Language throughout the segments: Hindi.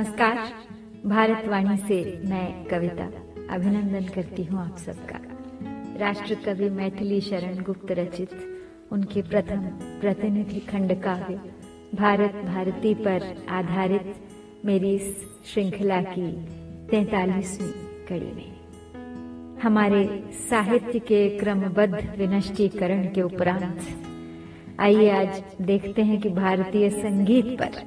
नमस्कार। भारतवाणी से मैं कविता अभिनंदन करती हूँ आप सबका। राष्ट्र कवि मैथिली शरण गुप्त रचित उनके प्रथम प्रतिनिधि खंड काव्य, भारत भारती पर आधारित मेरी इस श्रृंखला की तैतालीसवीं कड़ी में। हमारे साहित्य के क्रमबद्ध विनष्टीकरण के उपरांत, आइए आज देखते हैं कि भारतीय संगीत पर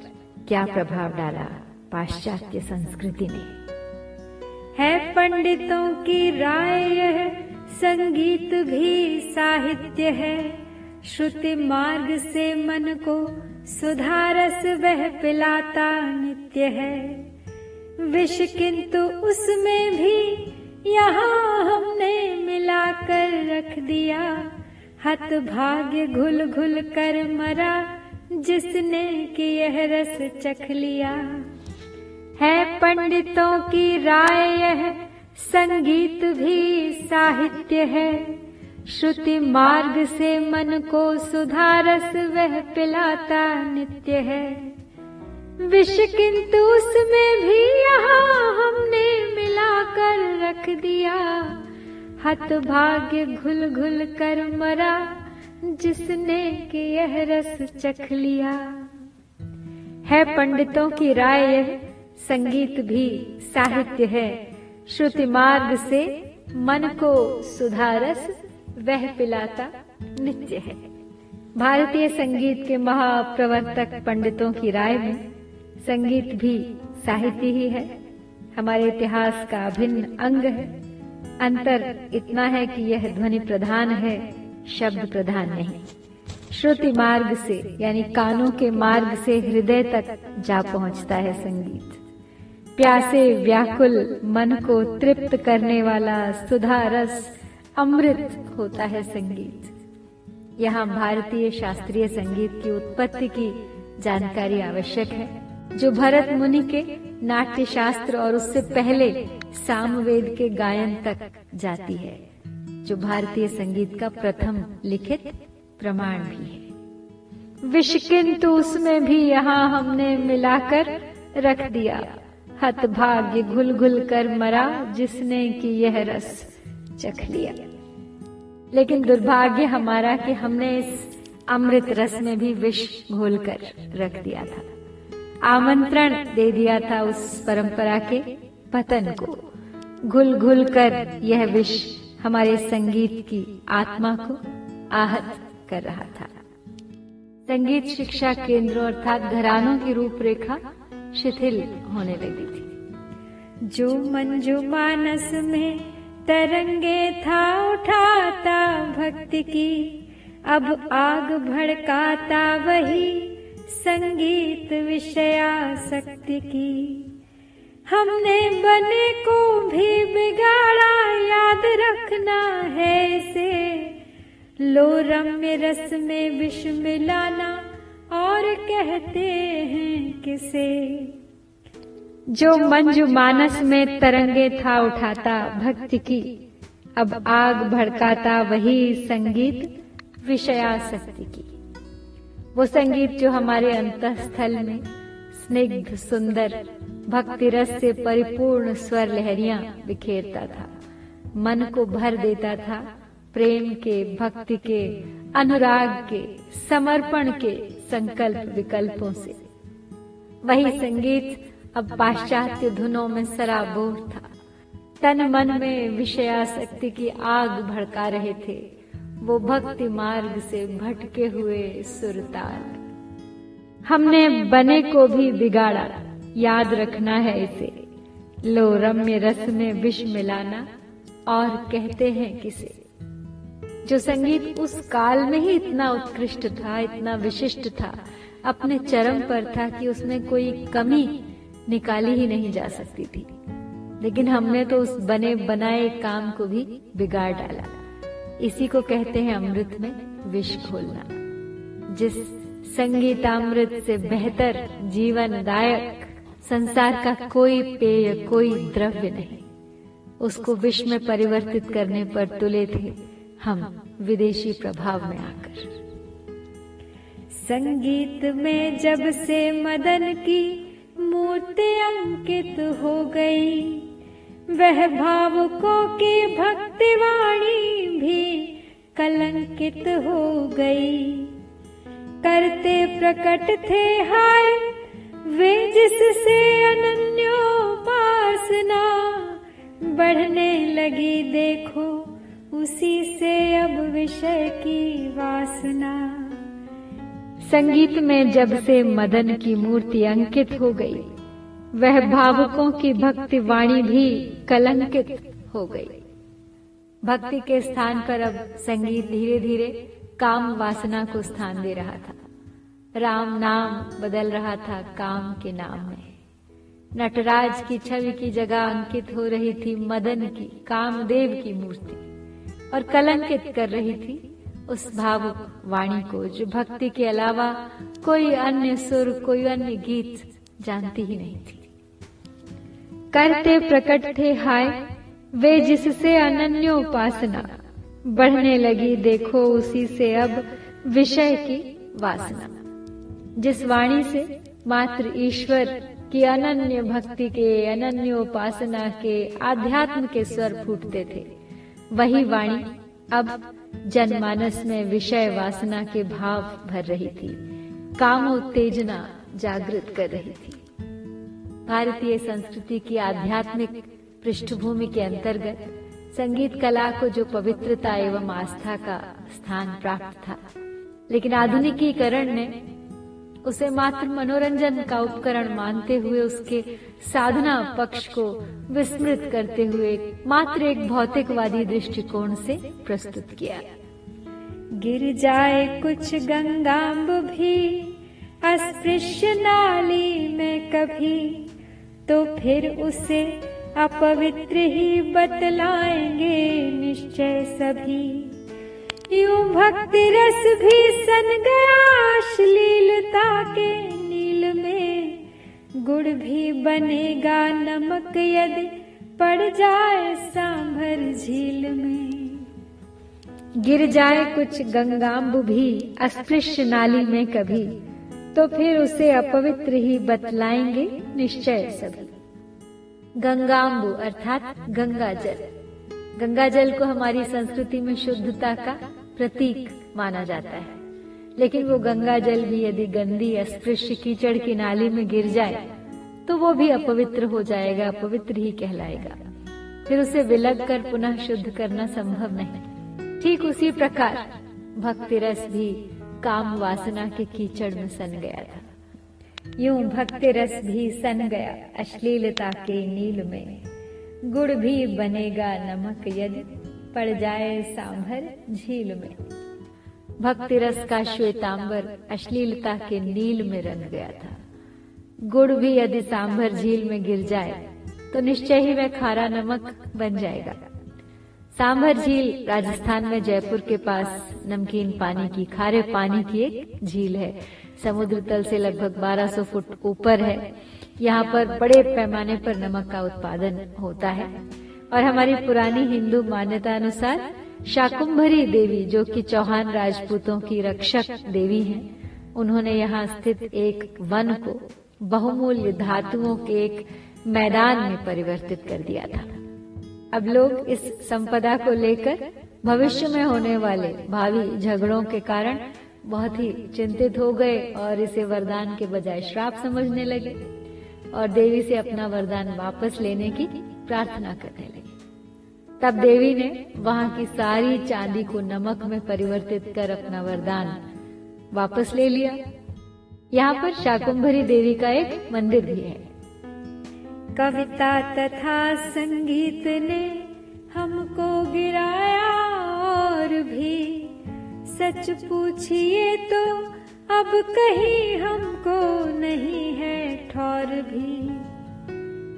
क्या प्रभाव डाला। पाश्चात्य संस्कृति ने है पंडितों की राय यह, संगीत भी साहित्य है। श्रुति मार्ग से मन को सुधारस वह पिलाता नित्य है। विष किंतु उसमें भी यहाँ हमने मिलाकर रख दिया। हत भाग्य घुल घुल कर मरा, जिसने कि यह रस चख लिया। है पंडितों की राय यह, संगीत भी साहित्य है। श्रुति मार्ग से मन को सुधारस वह पिलाता नित्य है। विष किंतु उसमें भी यहाँ हमने मिलाकर रख दिया। हत भाग्य घुल घुल कर मरा, जिसने कि यह रस चख लिया। है पंडितों की राय संगीत भी साहित्य है। श्रुति मार्ग से मन को सुधारस, वह पिलाता नित्य है। भारतीय संगीत के महाप्रवर्तक पंडितों की राय में संगीत भी साहित्य ही है। हमारे इतिहास का अभिन्न अंग है। अंतर इतना है कि यह ध्वनि प्रधान है, शब्द प्रधान नहीं। श्रुति मार्ग से, यानी कानों के मार्ग से हृदय तक जा पहुँचता है संगीत। प्यासे व्याकुल मन को तृप्त करने वाला सुधा रस अमृत होता है संगीत। यहाँ भारतीय शास्त्रीय संगीत की उत्पत्ति की जानकारी आवश्यक है, जो भरत मुनि के नाट्य शास्त्र और उससे पहले सामवेद के गायन तक जाती है, जो भारतीय संगीत का प्रथम लिखित प्रमाण भी है। विष किंतु उसमें भी यहाँ हमने मिलाकर रख दिया। हत भाग्य घुल घुल कर मरा, जिसने कि यह रस चख लिया। लेकिन दुर्भाग्य हमारा कि हमने इस अमृत रस में भी विष घोल कर रख दिया था। आमंत्रण दे दिया था उस परंपरा के पतन को। घुल घुल कर यह विष हमारे संगीत की आत्मा को आहत कर रहा था। संगीत शिक्षा केंद्र अर्थात घरानों की रूपरेखा शिथिल होने लगी थी। जो मंजू मानस में तरंगे था, उठाता भक्ति की, अब आग भड़काता वही संगीत विषया शक्ति की। हमने बने को भी बिगाड़ा, याद रखना है इसे। लो रम्य रस में विष मिलाना और कहते हैं किसे? जो मंजू मानस में तरंगे था उठाता भक्ति की। अब आग भड़काता वही संगीत विषयाशक्ति की। वो संगीत जो हमारे अंतस्थल में स्निग्ध सुंदर भक्ति रस से परिपूर्ण स्वर लहरिया बिखेरता था। मन को भर देता था। प्रेम के भक्ति के अनुराग के समर्पण के। संकल्प विकल्पों से। वही संगीत अब पाश्चात्य धुनों में सराबोर था। तन मन में विषयाशक्ति की आग भड़का रहे थे। वो भक्ति मार्ग से भटके हुए सुरताल हमने बने को भी बिगाड़ा। याद रखना है इसे। लो रम्य रस में विष मिलाना। और कहते हैं किसे? जो संगीत उस काल में ही इतना उत्कृष्ट था, इतना विशिष्ट था, अपने चरम पर था कि उसमें कोई कमी निकाली ही नहीं जा सकती थी। लेकिन हमने तो उस बने बनाए काम को भी बिगाड़ डाला। इसी को कहते हैं अमृत में विष घोलना, जिस संगीतामृत से बेहतर जीवनदायक संसार का कोई पेय, कोई द्रव्य नहीं। उसको विष में परिवर्तित करने पर तुले थे। हम विदेशी प्रभाव में आकर। संगीत में जब से मदन की मूर्ति अंकित हो गई, वह भावुकों की भक्ति वाणी भी कलंकित हो गई। करते प्रकट थे हाय, वे जिससे अनन्योपासना बढ़ने लगी देखो। उसी से अब विषय की वासना। संगीत में जब से मदन की मूर्ति अंकित हो गई, वह भावुकों की भक्ति वाणी भी कलंकित हो गई। भक्ति के स्थान पर अब संगीत धीरे धीरे काम वासना को स्थान दे रहा था। राम नाम बदल रहा था काम के नाम में। नटराज की छवि की जगह अंकित हो रही थी मदन की, कामदेव की मूर्ति। और कलंकित कर रही थी उस भावुक वाणी को, जो भक्ति के अलावा कोई अन्य सुर, कोई अन्य गीत जानती ही नहीं थी। करते प्रकट थे हाय, वे जिससे अनन्य उपासना, बढ़ने लगी देखो उसी से अब विषय की वासना। जिस वाणी से मात्र ईश्वर की अनन्य भक्ति के, अनन्य उपासना के, आध्यात्म के स्वर फूटते थे वही वाणी अब जनमानस में विषय वासना के भाव भर रही थी। काम उत्तेजना जागृत कर रही थी। भारतीय संस्कृति की आध्यात्मिक पृष्ठभूमि के अंतर्गत संगीत कला को जो पवित्रता एवं आस्था का स्थान प्राप्त था, लेकिन आधुनिकीकरण ने उसे मात्र मनोरंजन का उपकरण मानते हुए उसके साधना पक्ष को विस्मृत करते हुए मात्र एक भौतिकवादी दृष्टिकोण से प्रस्तुत किया। गिर जाए कुछ गंगाम्ब भी, अस्पृश्य नाली में कभी तो फिर उसे अपवित्र ही बतलाएँगे निश्चय सभी। यूँ भक्ति रस भी सन गया अश्लीलता के नील में? गुड़ भी बनेगा नमक यदि पड़ जाए सांभर झील में। गिर जाए कुछ गंगाम्बु भी, अस्पृश्य नाली में कभी तो फिर उसे अपवित्र ही बतलाएँगे निश्चय सभी। गंगाम्बु अर्थात गंगा जल गंगा जल को हमारी संस्कृति में शुद्धता का प्रतीक माना जाता है। लेकिन वो गंगा जल भी यदि गंदी अस्पृश्य कीचड़ की नाली में गिर जाए तो वो भी अपवित्र हो जाएगा, अपवित्र ही कहलाएगा। फिर उसे विलग कर पुनः शुद्ध करना संभव नहीं। ठीक उसी प्रकार भक्ति रस भी काम वासना के कीचड़ में सन गया था। यूँ भक्ति रस भी सन गया अश्लीलता के नील में। गुड़ भी बनेगा नमक यदि पड़ जाए सांभर झील में। भक्ति रस का श्वेतांबर अश्लीलता के नील में रंग गया था। गुड़ भी यदि सांभर झील में गिर जाए तो निश्चय ही वह खारा नमक बन जाएगा। सांभर झील राजस्थान में जयपुर के पास नमकीन पानी की, खारे पानी की एक झील है। समुद्र तल से लगभग 1200 फुट ऊपर है। यहाँ पर बड़े पैमाने पर नमक का उत्पादन होता है। और हमारी पुरानी हिंदू मान्यता अनुसार शाकुंभरी देवी जो कि चौहान राजपूतों की रक्षक देवी हैं, उन्होंने यहाँ स्थित एक वन को बहुमूल्य धातुओं के एक मैदान में परिवर्तित कर दिया था। अब लोग इस संपदा को लेकर भविष्य में होने वाले भावी झगड़ों के कारण बहुत ही चिंतित हो गए और इसे वरदान के बजाय श्राप समझने लगे और देवी से अपना वरदान वापस लेने की प्रार्थना करने लगे। तब देवी ने वहाँ की सारी चांदी को नमक में परिवर्तित कर अपना वरदान वापस ले लिया। यहाँ पर शाकुंभरी देवी का एक मंदिर भी है। कविता तथा संगीत ने हमको गिराया और भी। सच पूछिए तो अब कहीं हमको नहीं है ठौर भी।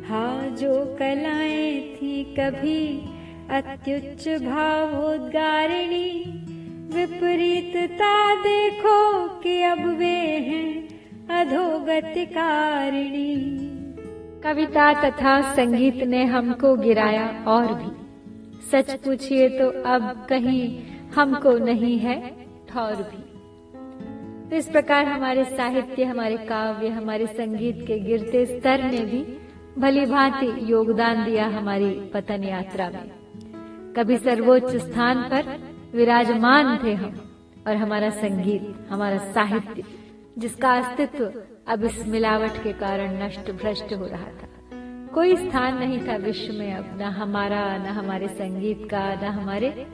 हाँ जो कलाएँ थी कभी अत्युच्च भावोद्गारिणी, विपरीतता देखो कि अब वे हैं अधोगतिकारिणी। कविता तथा संगीत ने हमको गिराया और भी। सच पूछिए तो अब कहीं हमको नहीं है ठौर भी। तो इस प्रकार हमारे साहित्य, हमारे काव्य, हमारे संगीत के गिरते स्तर ने भी भली भांति योगदान दिया हमारी पतन यात्रा में। कभी सर्वोच्च स्थान पर विराजमान थे हम और हमारा संगीत, हमारा साहित्य, जिसका अस्तित्व अब इस मिलावट के कारण नष्ट भ्रष्ट हो रहा था। कोई स्थान नहीं था विश्व में अब, न हमारा, न हमारे संगीत का, न हमारे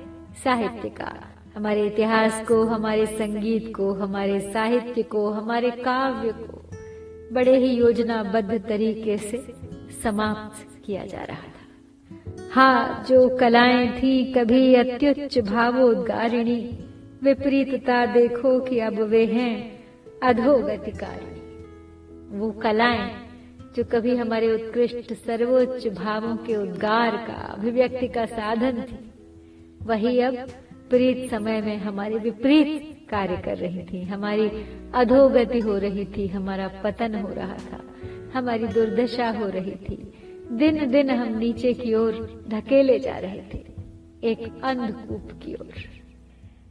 साहित्य का। हमारे इतिहास को, हमारे संगीत को, हमारे साहित्य को, हमारे काव्य को बड़े ही योजनाबद्ध तरीके से समाप्त किया जा रहा था। हाँ जो कलाएँ थी कभी अत्युच्च भावोद्गारिणी, विपरीतता देखो कि अब वे हैं अधोगतिकारिणी वो कलाएँ जो कभी हमारे उत्कृष्ट सर्वोच्च भावों के उद्गार का अभिव्यक्ति का साधन थी, वही अब प्रीत समय में हमारे विपरीत कार्य कर रही थी, हमारी अधोगति हो रही थी, हमारा पतन हो रहा था, हमारी दुर्दशा हो रही थी। दिन दिन हम नीचे की ओर ढकेले जा रहे थे, एक अंधकूप की ओर।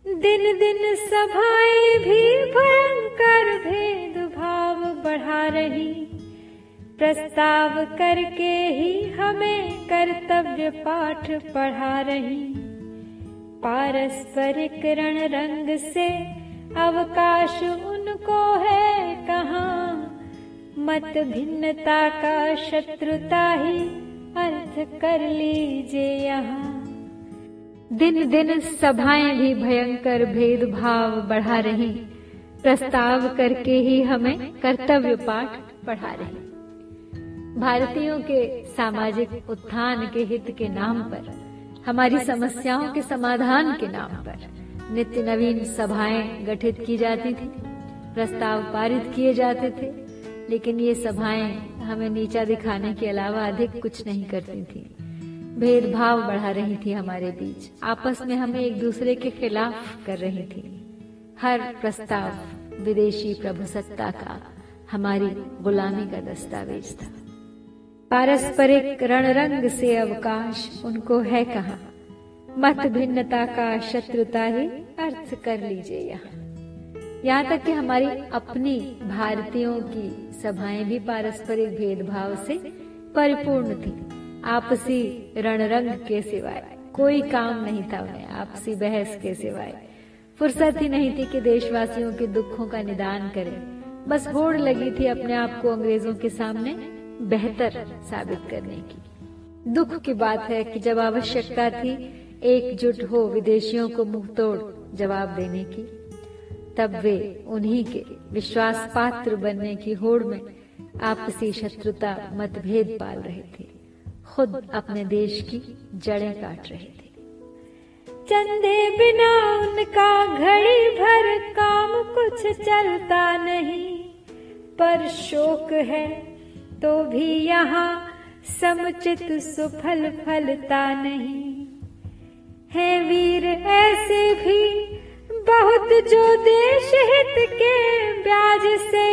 दिन दिन सभाएँ भी भयंकर भेद भाव बढ़ा रही। प्रस्ताव करके ही हमें कर्तव्य पाठ पढ़ा रही। पारस्परिक रण रंग से अवकाश उनको है कहाँ? मत भिन्नता का शत्रुता ही अर्थ कर लीजिए यहाँ। दिन दिन सभाएँ भी भयंकर भेदभाव बढ़ा रही। प्रस्ताव करके ही हमें कर्तव्य पाठ पढ़ा रही। भारतीयों के सामाजिक उत्थान के हित के नाम पर, हमारी समस्याओं के समाधान के नाम पर नित्य नवीन सभाएँ गठित की जाती थी, प्रस्ताव पारित किए जाते थे। लेकिन ये सभाएँ हमें नीचा दिखाने के अलावा अधिक कुछ नहीं करती थी। भेदभाव बढ़ा रही थी हमारे बीच। आपस में हमें एक दूसरे के खिलाफ कर रही थी। हर प्रस्ताव विदेशी प्रभुसत्ता का हमारी गुलामी का दस्तावेज़ था। पारस्परिक रणरंग से अवकाश उनको है कहा? मत भिन्नता का शत्रुता ही अर्थ कर लीजिए यहाँ। यहाँ तक कि हमारी अपनी भारतीयों की सभाएँ भी पारस्परिक भेदभाव से परिपूर्ण थी। आपसी रणरंग के सिवाय कोई काम नहीं था उन्हें, आपसी बहस के सिवाय। फुर्सत ही नहीं थी कि देशवासियों के दुखों का निदान करें। बस होड़ लगी थी अपने आप को अंग्रेज़ों के सामने बेहतर साबित करने की। दुख की बात है कि जब आवश्यकता थी, एकजुट हो विदेशियों को मुँह तोड़ जवाब देने की। तब वे उन्हीं के। विश्वास पात्र बनने की होड़ में आपसी शत्रुता मतभेद पाल रहे थे। खुद अपने देश की जड़ें काट रहे थे। चंदे बिना उनका घड़ी भर काम कुछ चलता नहीं। पर शोक है तो भी यहाँ समुचित सुफल फलता नहीं। है वीर ऐसे भी बहुत जो देश हित के ब्याज से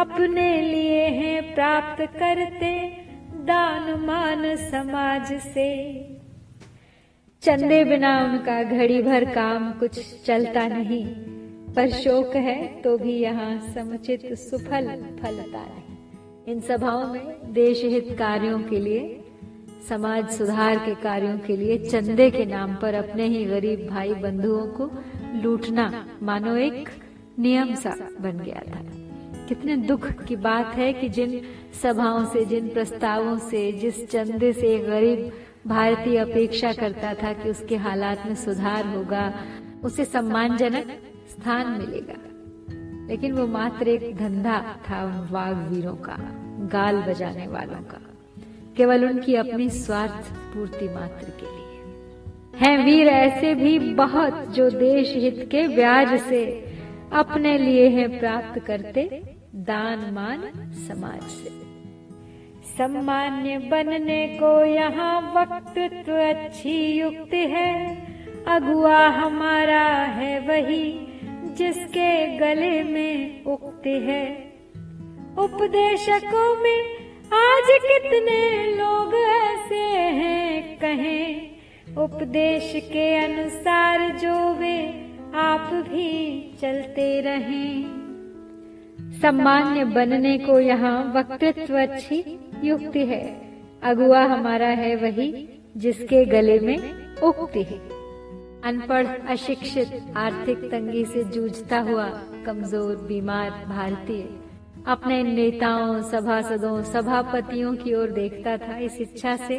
अपने लिए हैं प्राप्त करते दान मान समाज से। चंदे बिना उनका घड़ी भर काम कुछ चलता नहीं, पर शोक है तो भी यहाँ समुचित सुफल फलता नहीं। इन सभाओं में देश हित कार्यों के लिए समाज सुधार के कार्यों के लिए चंदे के नाम पर अपने ही गरीब भाई बंधुओं को लूटना, मानो एक नियम सा बन गया था। कितने दुख की बात है कि जिन सभाओं से, जिन प्रस्तावों से, जिस चंदे से गरीब भारतीय अपेक्षा करता था कि उसके हालात में सुधार होगा, उसे सम्मानजनक स्थान मिलेगा। लेकिन वो मात्र एक धंधा था उन वाघ वीरों का, गाल बजाने वालों का। केवल उनकी अपनी स्वार्थ पूर्ति मात्र के लिए। हैं वीर ऐसे भी बहुत जो देश हित के ब्याज से अपने लिए हैं प्राप्त करते दान मान समाज से। सम्मान्य बनने को यहाँ वक्तृत्व अच्छी युक्ति है, अगुआ हमारा है वही जिसके गले में उक्ति है। उपदेशकों में आज कितने लोग ऐसे हैं कहें? उपदेश के अनुसार जो वे आप भी चलते रहें। सम्मान्य बनने को यहाँ वक्तृत्व अच्छी युक्ति है। अगुआ हमारा है वही जिसके गले में उक्ति है। अनपढ़, अशिक्षित, आर्थिक तंगी से जूझता हुआ, कमज़ोर, बीमार, भारतीय अपने नेताओं, सभासदों, सभापतियों की ओर देखता था इस इच्छा से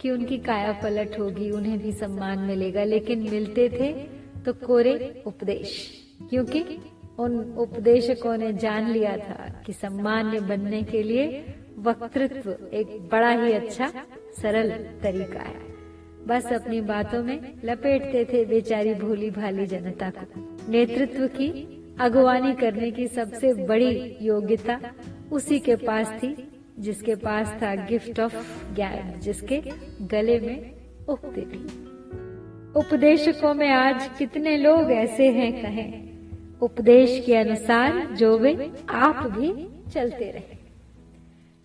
कि उनकी काया पलट होगी, उन्हें भी सम्मान मिलेगा। लेकिन मिलते थे तो कोरे उपदेश, क्योंकि उन उपदेशकों ने जान लिया था कि सम्मान्य बनने के लिए वक्तृत्व एक बड़ा ही अच्छा सरल तरीका है। बस अपनी बातों में लपेटते थे बेचारी भोली भाली जनता को। नेतृत्व की अगुवानी करने की सबसे बड़ी योग्यता उसी के पास थी, जिसके पास था गिफ्ट ऑफ़ ज्ञान जिसके गले में उगती थी। उपदेशकों में आज कितने लोग ऐसे हैं कहें? उपदेश के अनुसार जो वे आप भी चलते रहे।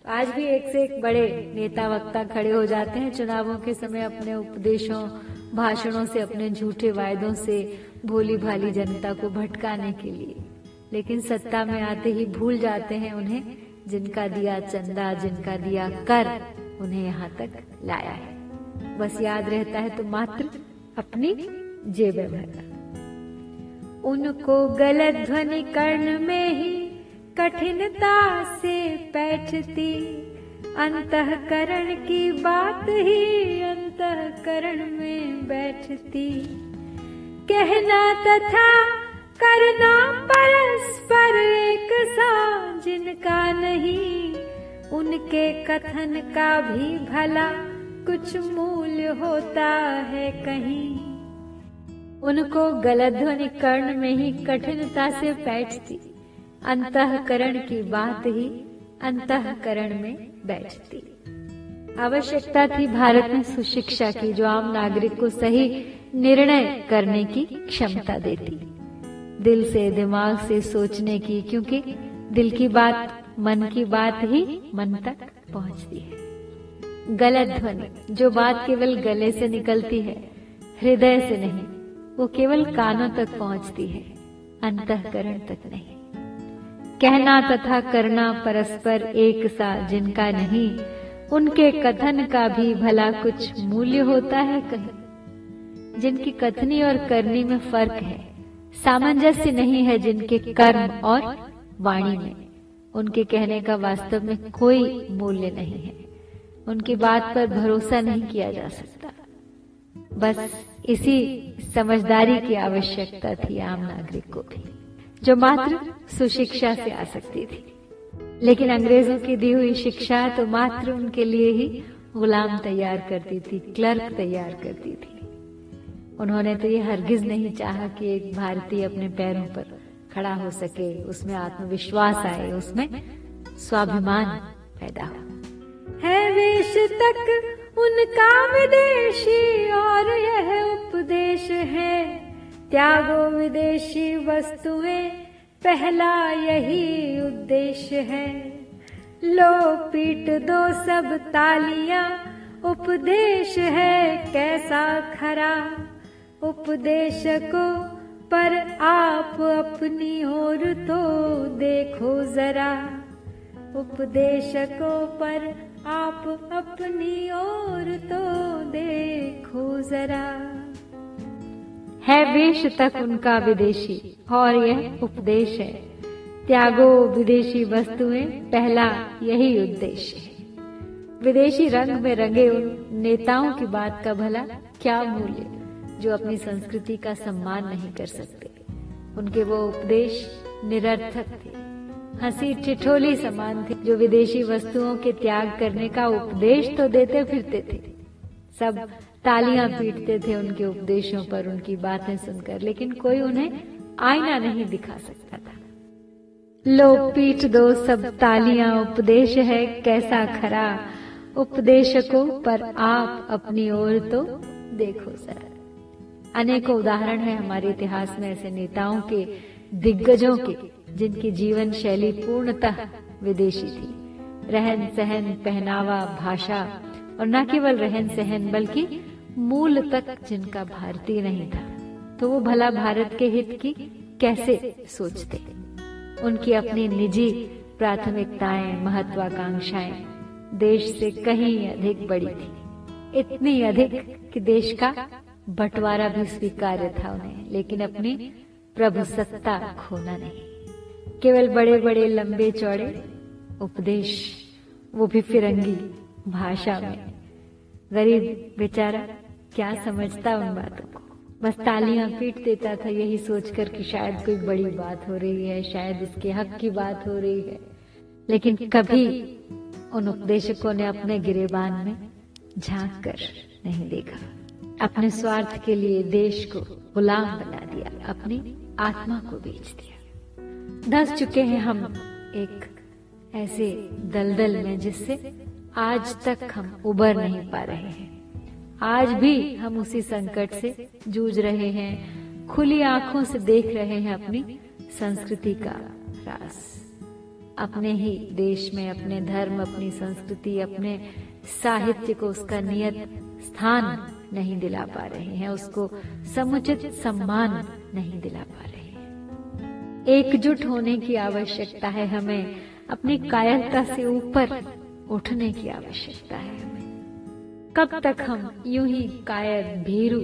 तो आज भी एक से एक बड़े नेता वक्ता खड़े हो जाते हैं चुनावों के समय अपने उपदेशों, भाषणों से, अपने झूठे वायदों से भोली भाली जनता को भटकाने के लिए। लेकिन सत्ता में आते ही भूल जाते हैं उन्हें, जिनका दिया चंदा, जिनका दिया कर, उन्हें यहाँ तक लाया है। बस याद रहता है तो मात्र अपनी जेब भरना। उनको गलत ध्वनि कर्ण में ही कठिनता से बैठती अंतकरण की बात ही अंतकरण में बैठती। कहना तथा करना परस्पर एक सा जिनका नहीं, उनके कथन का भी भला कुछ मूल्य होता है कहीं। उनको गलत ध्वनि कर्ण में ही कठिनता से बैठती, अंतकरण की बात ही अंतकरण में बैठती। आवश्यकता थी भारत में सुशिक्षा की, जो आम नागरिक को सही निर्णय करने की क्षमता देती। दिल से, दिमाग से सोचने की, क्योंकि दिल की बात, मन की बात ही मन तक पहुँचती है। गलत ध्वनि, जो बात केवल गले से निकलती है, हृदय से नहीं, वो केवल कानों तक पहुँचती है, अंतकरण तक नहीं। कहना तथा करना परस्पर एक सा जिनका नहीं, उनके कथन का भी भला कुछ मूल्य होता है कहीं। जिनकी कथनी और करनी में फ़र्क है, सामंजस्य नहीं है जिनके कर्म और वाणी में। उनके कहने का वास्तव में कोई मूल्य नहीं है। उनकी बात पर भरोसा नहीं किया जा सकता। बस इसी समझदारी की आवश्यकता थी आम नागरिक को भी, जो मात्र सुशिक्षा से आ सकती थी। लेकिन अंग्रेज़ों की दी हुई शिक्षा तो मात्र उनके लिए ही गुलाम तैयार करती थी, क्लर्क तैयार करती थी। उन्होंने तो ये हरगिज नहीं चाहा कि एक भारतीय अपने पैरों पर खड़ा हो सके, उसमें आत्मविश्वास आए, उसमें स्वाभिमान पैदा हो। है वेश तक उनका विदेशी और यह उपदेश है, त्यागो विदेशी वस्तुएँ, पहला यही उद्देश्य है। लो पीट दो सब तालियाँ, उपदेश है कैसा खरा। उपदेशको पर आप अपनी ओर तो देखो जरा। उपदेशको पर आप अपनी ओर तो देखो जरा। है वेश तक उनका विदेशी, और यह उपदेश है। त्यागो विदेशी वस्तुएँ, पहला यही उद्देश्य है। विदेशी रंग में रंगे उन नेताओं की बात का भला क्या मूल्य जो अपनी संस्कृति का सम्मान नहीं कर सकते। उनके वो उपदेश निरर्थक थे। हँसी ठिठोली समान थी। जो विदेशी वस्तुओं के त्याग करने का उपदेश तो देते फिरते थे। सब तालियाँ पीटते थे उनके उपदेशों पर, उनकी बातें सुनकर, लेकिन कोई उन्हें आईना नहीं दिखा सकता था। लो पीट दो, सब तालियाँ, उपदेश है कैसा खरा। उपदेशकों पर आप अपनी ओर तो देखो सर अनेकों उदाहरण है हमारे इतिहास में ऐसे नेताओं के, दिग्गजों के, जिनकी जीवन शैली पूर्णतः विदेशी थी। रहन सहन, पहनावा, भाषा, और न केवल रहन सहन, बल्कि मूल तक जिनका भारतीय नहीं था। तो वो भला भारत के हित की कैसे सोचते? उनकी अपनी निजी प्राथमिकताएँ, महत्वाकांक्षाएँ देश से कहीं अधिक बड़ी थी। इतनी अधिक कि देश का बंटवारा भी स्वीकार्य था उन्हें, लेकिन अपनी प्रभु सत्ता खोना नहीं। केवल बड़े बड़े लंबे चौड़े उपदेश, वो भी फिरंगी भाषा में। गरीब बेचारा क्या समझता उन बातों को? बस तालियाँ पीट देता था, यही सोचकर कि शायद कोई बड़ी बात हो रही है, शायद इसके हक की बात हो रही है। लेकिन कभी उन उपदेशकों ने अपने गिरेबान में झाँक कर नहीं देखा। अपने स्वार्थ के लिए देश को गुलाम बना दिया, अपनी आत्मा को बेच दिया। धस चुके हैं हम एक ऐसे दलदल में जिससे आज तक हम उबर नहीं पा रहे हैं। आज भी हम उसी संकट से जूझ रहे हैं, खुली आँखों से देख रहे हैं अपनी संस्कृति का रास। अपने ही देश में अपने धर्म, अपनी संस्कृति, अपने साहित्य को उसका नियत स्थान नहीं दिला पा रहे हैं, उसको समुचित सम्मान नहीं दिला पा रहे हैं। एकजुट होने की आवश्यकता है हमें, अपनी कायरता से ऊपर उठने की आवश्यकता है हमें। कब तक हम यूँ ही कायर भीरू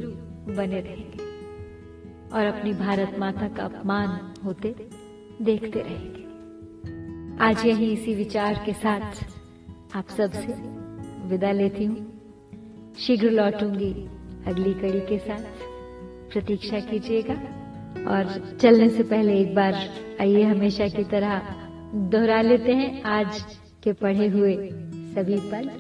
बने रहेंगे और अपनी भारत माता का अपमान होते देखते रहेंगे। आज यही इसी विचार के साथ आप सबसे विदा लेती हूँ। शीघ्र लौटूँगी अगली कड़ी के साथ। प्रतीक्षा कीजिएगा और चलने से पहले एक बार आइए हमेशा की तरह दोहरा लेते हैं आज के पढ़े हुए सभी पल।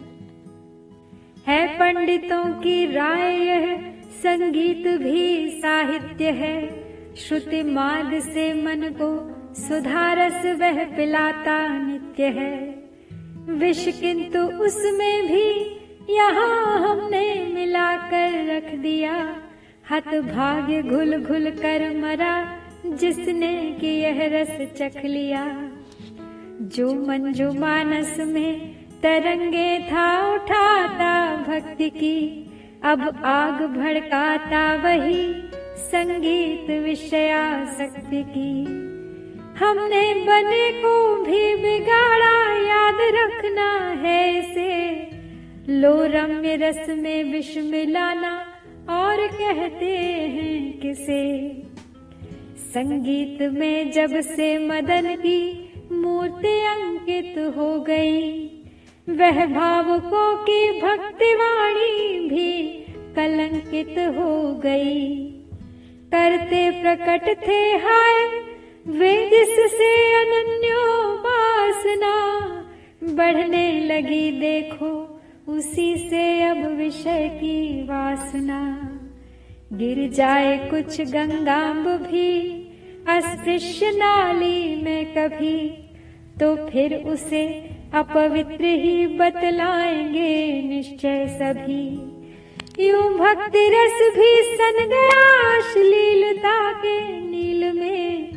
है पंडितों की राय यह, संगीत भी साहित्य है। श्रुति मार्ग से मन को सुधारस वह पिलाता नित्य है। विष किंतु उसमें भी यहाँ हमने मिलाकर रख दिया। हत भाग्य घुल घुल कर मरा, जिसने कि यह रस चख लिया। जो मंजू मानस में तरंगे था, उठाता भक्ति की। अब आग भड़काता वही संगीत विषया शक्ति की। हमने बने को भी बिगाड़ा, याद रखना है इसे। लो रम्य रस में विष मिलाना और कहते हैं किसे? संगीत में जब से मदन की मूर्ति अंकित हो गई, वह भावुकों की भक्तिवाणी भी कलंकित हो गई। करते प्रकट थे हाय, वे जिससे वासना बढ़ने लगी देखो। उसी से अब विषय की वासना। गिर जाए कुछ गंगाम्ब भी, अस्पृश्य नाली में कभी तो फिर उसे अपवित्र ही बतलाएँगे निश्चय सभी। यूँ भक्ति रस भी सन गया अश्लीलता के नील में।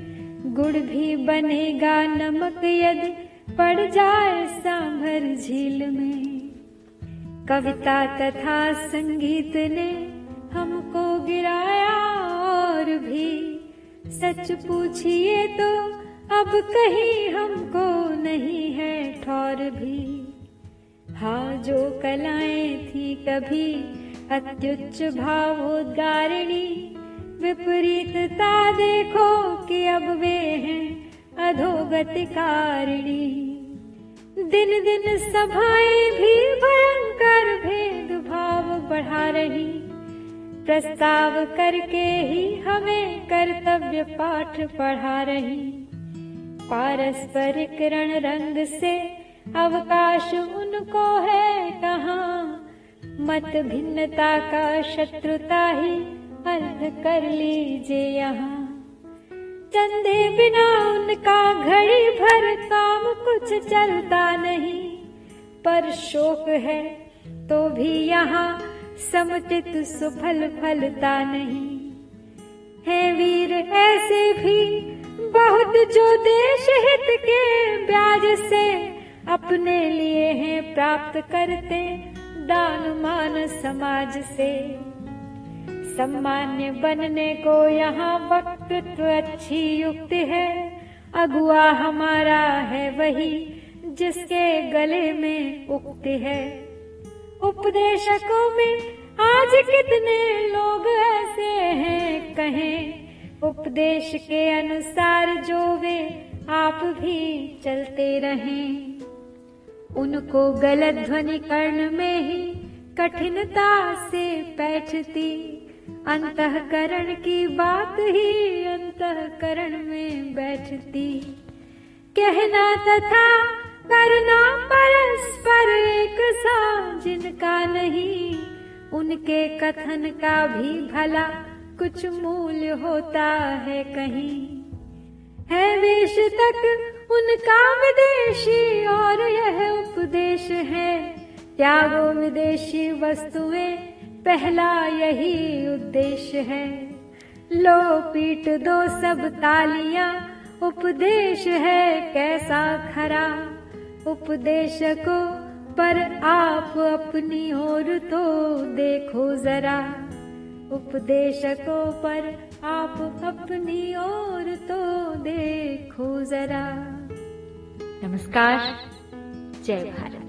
गुड़ भी बनेगा नमक यदि पड़ जाए सांभर झील में। कविता तथा संगीत ने हमको गिराया और भी। सच पूछिए तो अब कहीं हमको नहीं है ठौर भी। हाँ जो कलाएँ थी कभी अत्युच्च भावोद्गारिणी विपरीतता देखो कि अब वे हैं अधोगतिकारिणी। दिन दिन सभाएँ भी भयंकर भेद भाव बढ़ा रही। प्रस्ताव करके ही हमें कर्तव्य पाठ पढ़ा रही। पारस्परिक रण रंग से अवकाश उनको है कहा। मत भिन्नता का शत्रुता ही अर्थ कर लीजिए यहाँ। चंदे बिना उनका घड़ी भर काम कुछ चलता नहीं। पर शोक है तो भी यहाँ समुचित सुफल फलता नहीं। है वीर ऐसे भी बहुत जो देश हित के ब्याज से अपने लिए हैं प्राप्त करते दान मान समाज से। सम्मान्य बनने को यहाँ वक्तृत्व अच्छी युक्त है, अगुआ हमारा है वही जिसके गले में उक्त है। उपदेशकों में आज कितने लोग ऐसे हैं कहें? उपदेश के अनुसार जो वे आप भी चलते रहें। उनको गलत ध्वनि कर्ण में ही कठिनता से बैठती। अंतकरण की बात ही अंतकरण में बैठती। कहना तथा करना परस्पर एक सा जिनका नहीं, उनके कथन का भी भला कुछ मूल्य होता है कहीं। है वेश तक उनका विदेशी और यह उपदेश है। त्यागो विदेशी वस्तुएँ, पहला यही उद्देश्य है। लो पीट दो सब तालियाँ, उपदेश है कैसा खरा। उपदेशको पर आप अपनी ओर तो देखो जरा। उपदेशकों पर आप अपनी ओर तो देखो जरा। नमस्कार, जय भारत।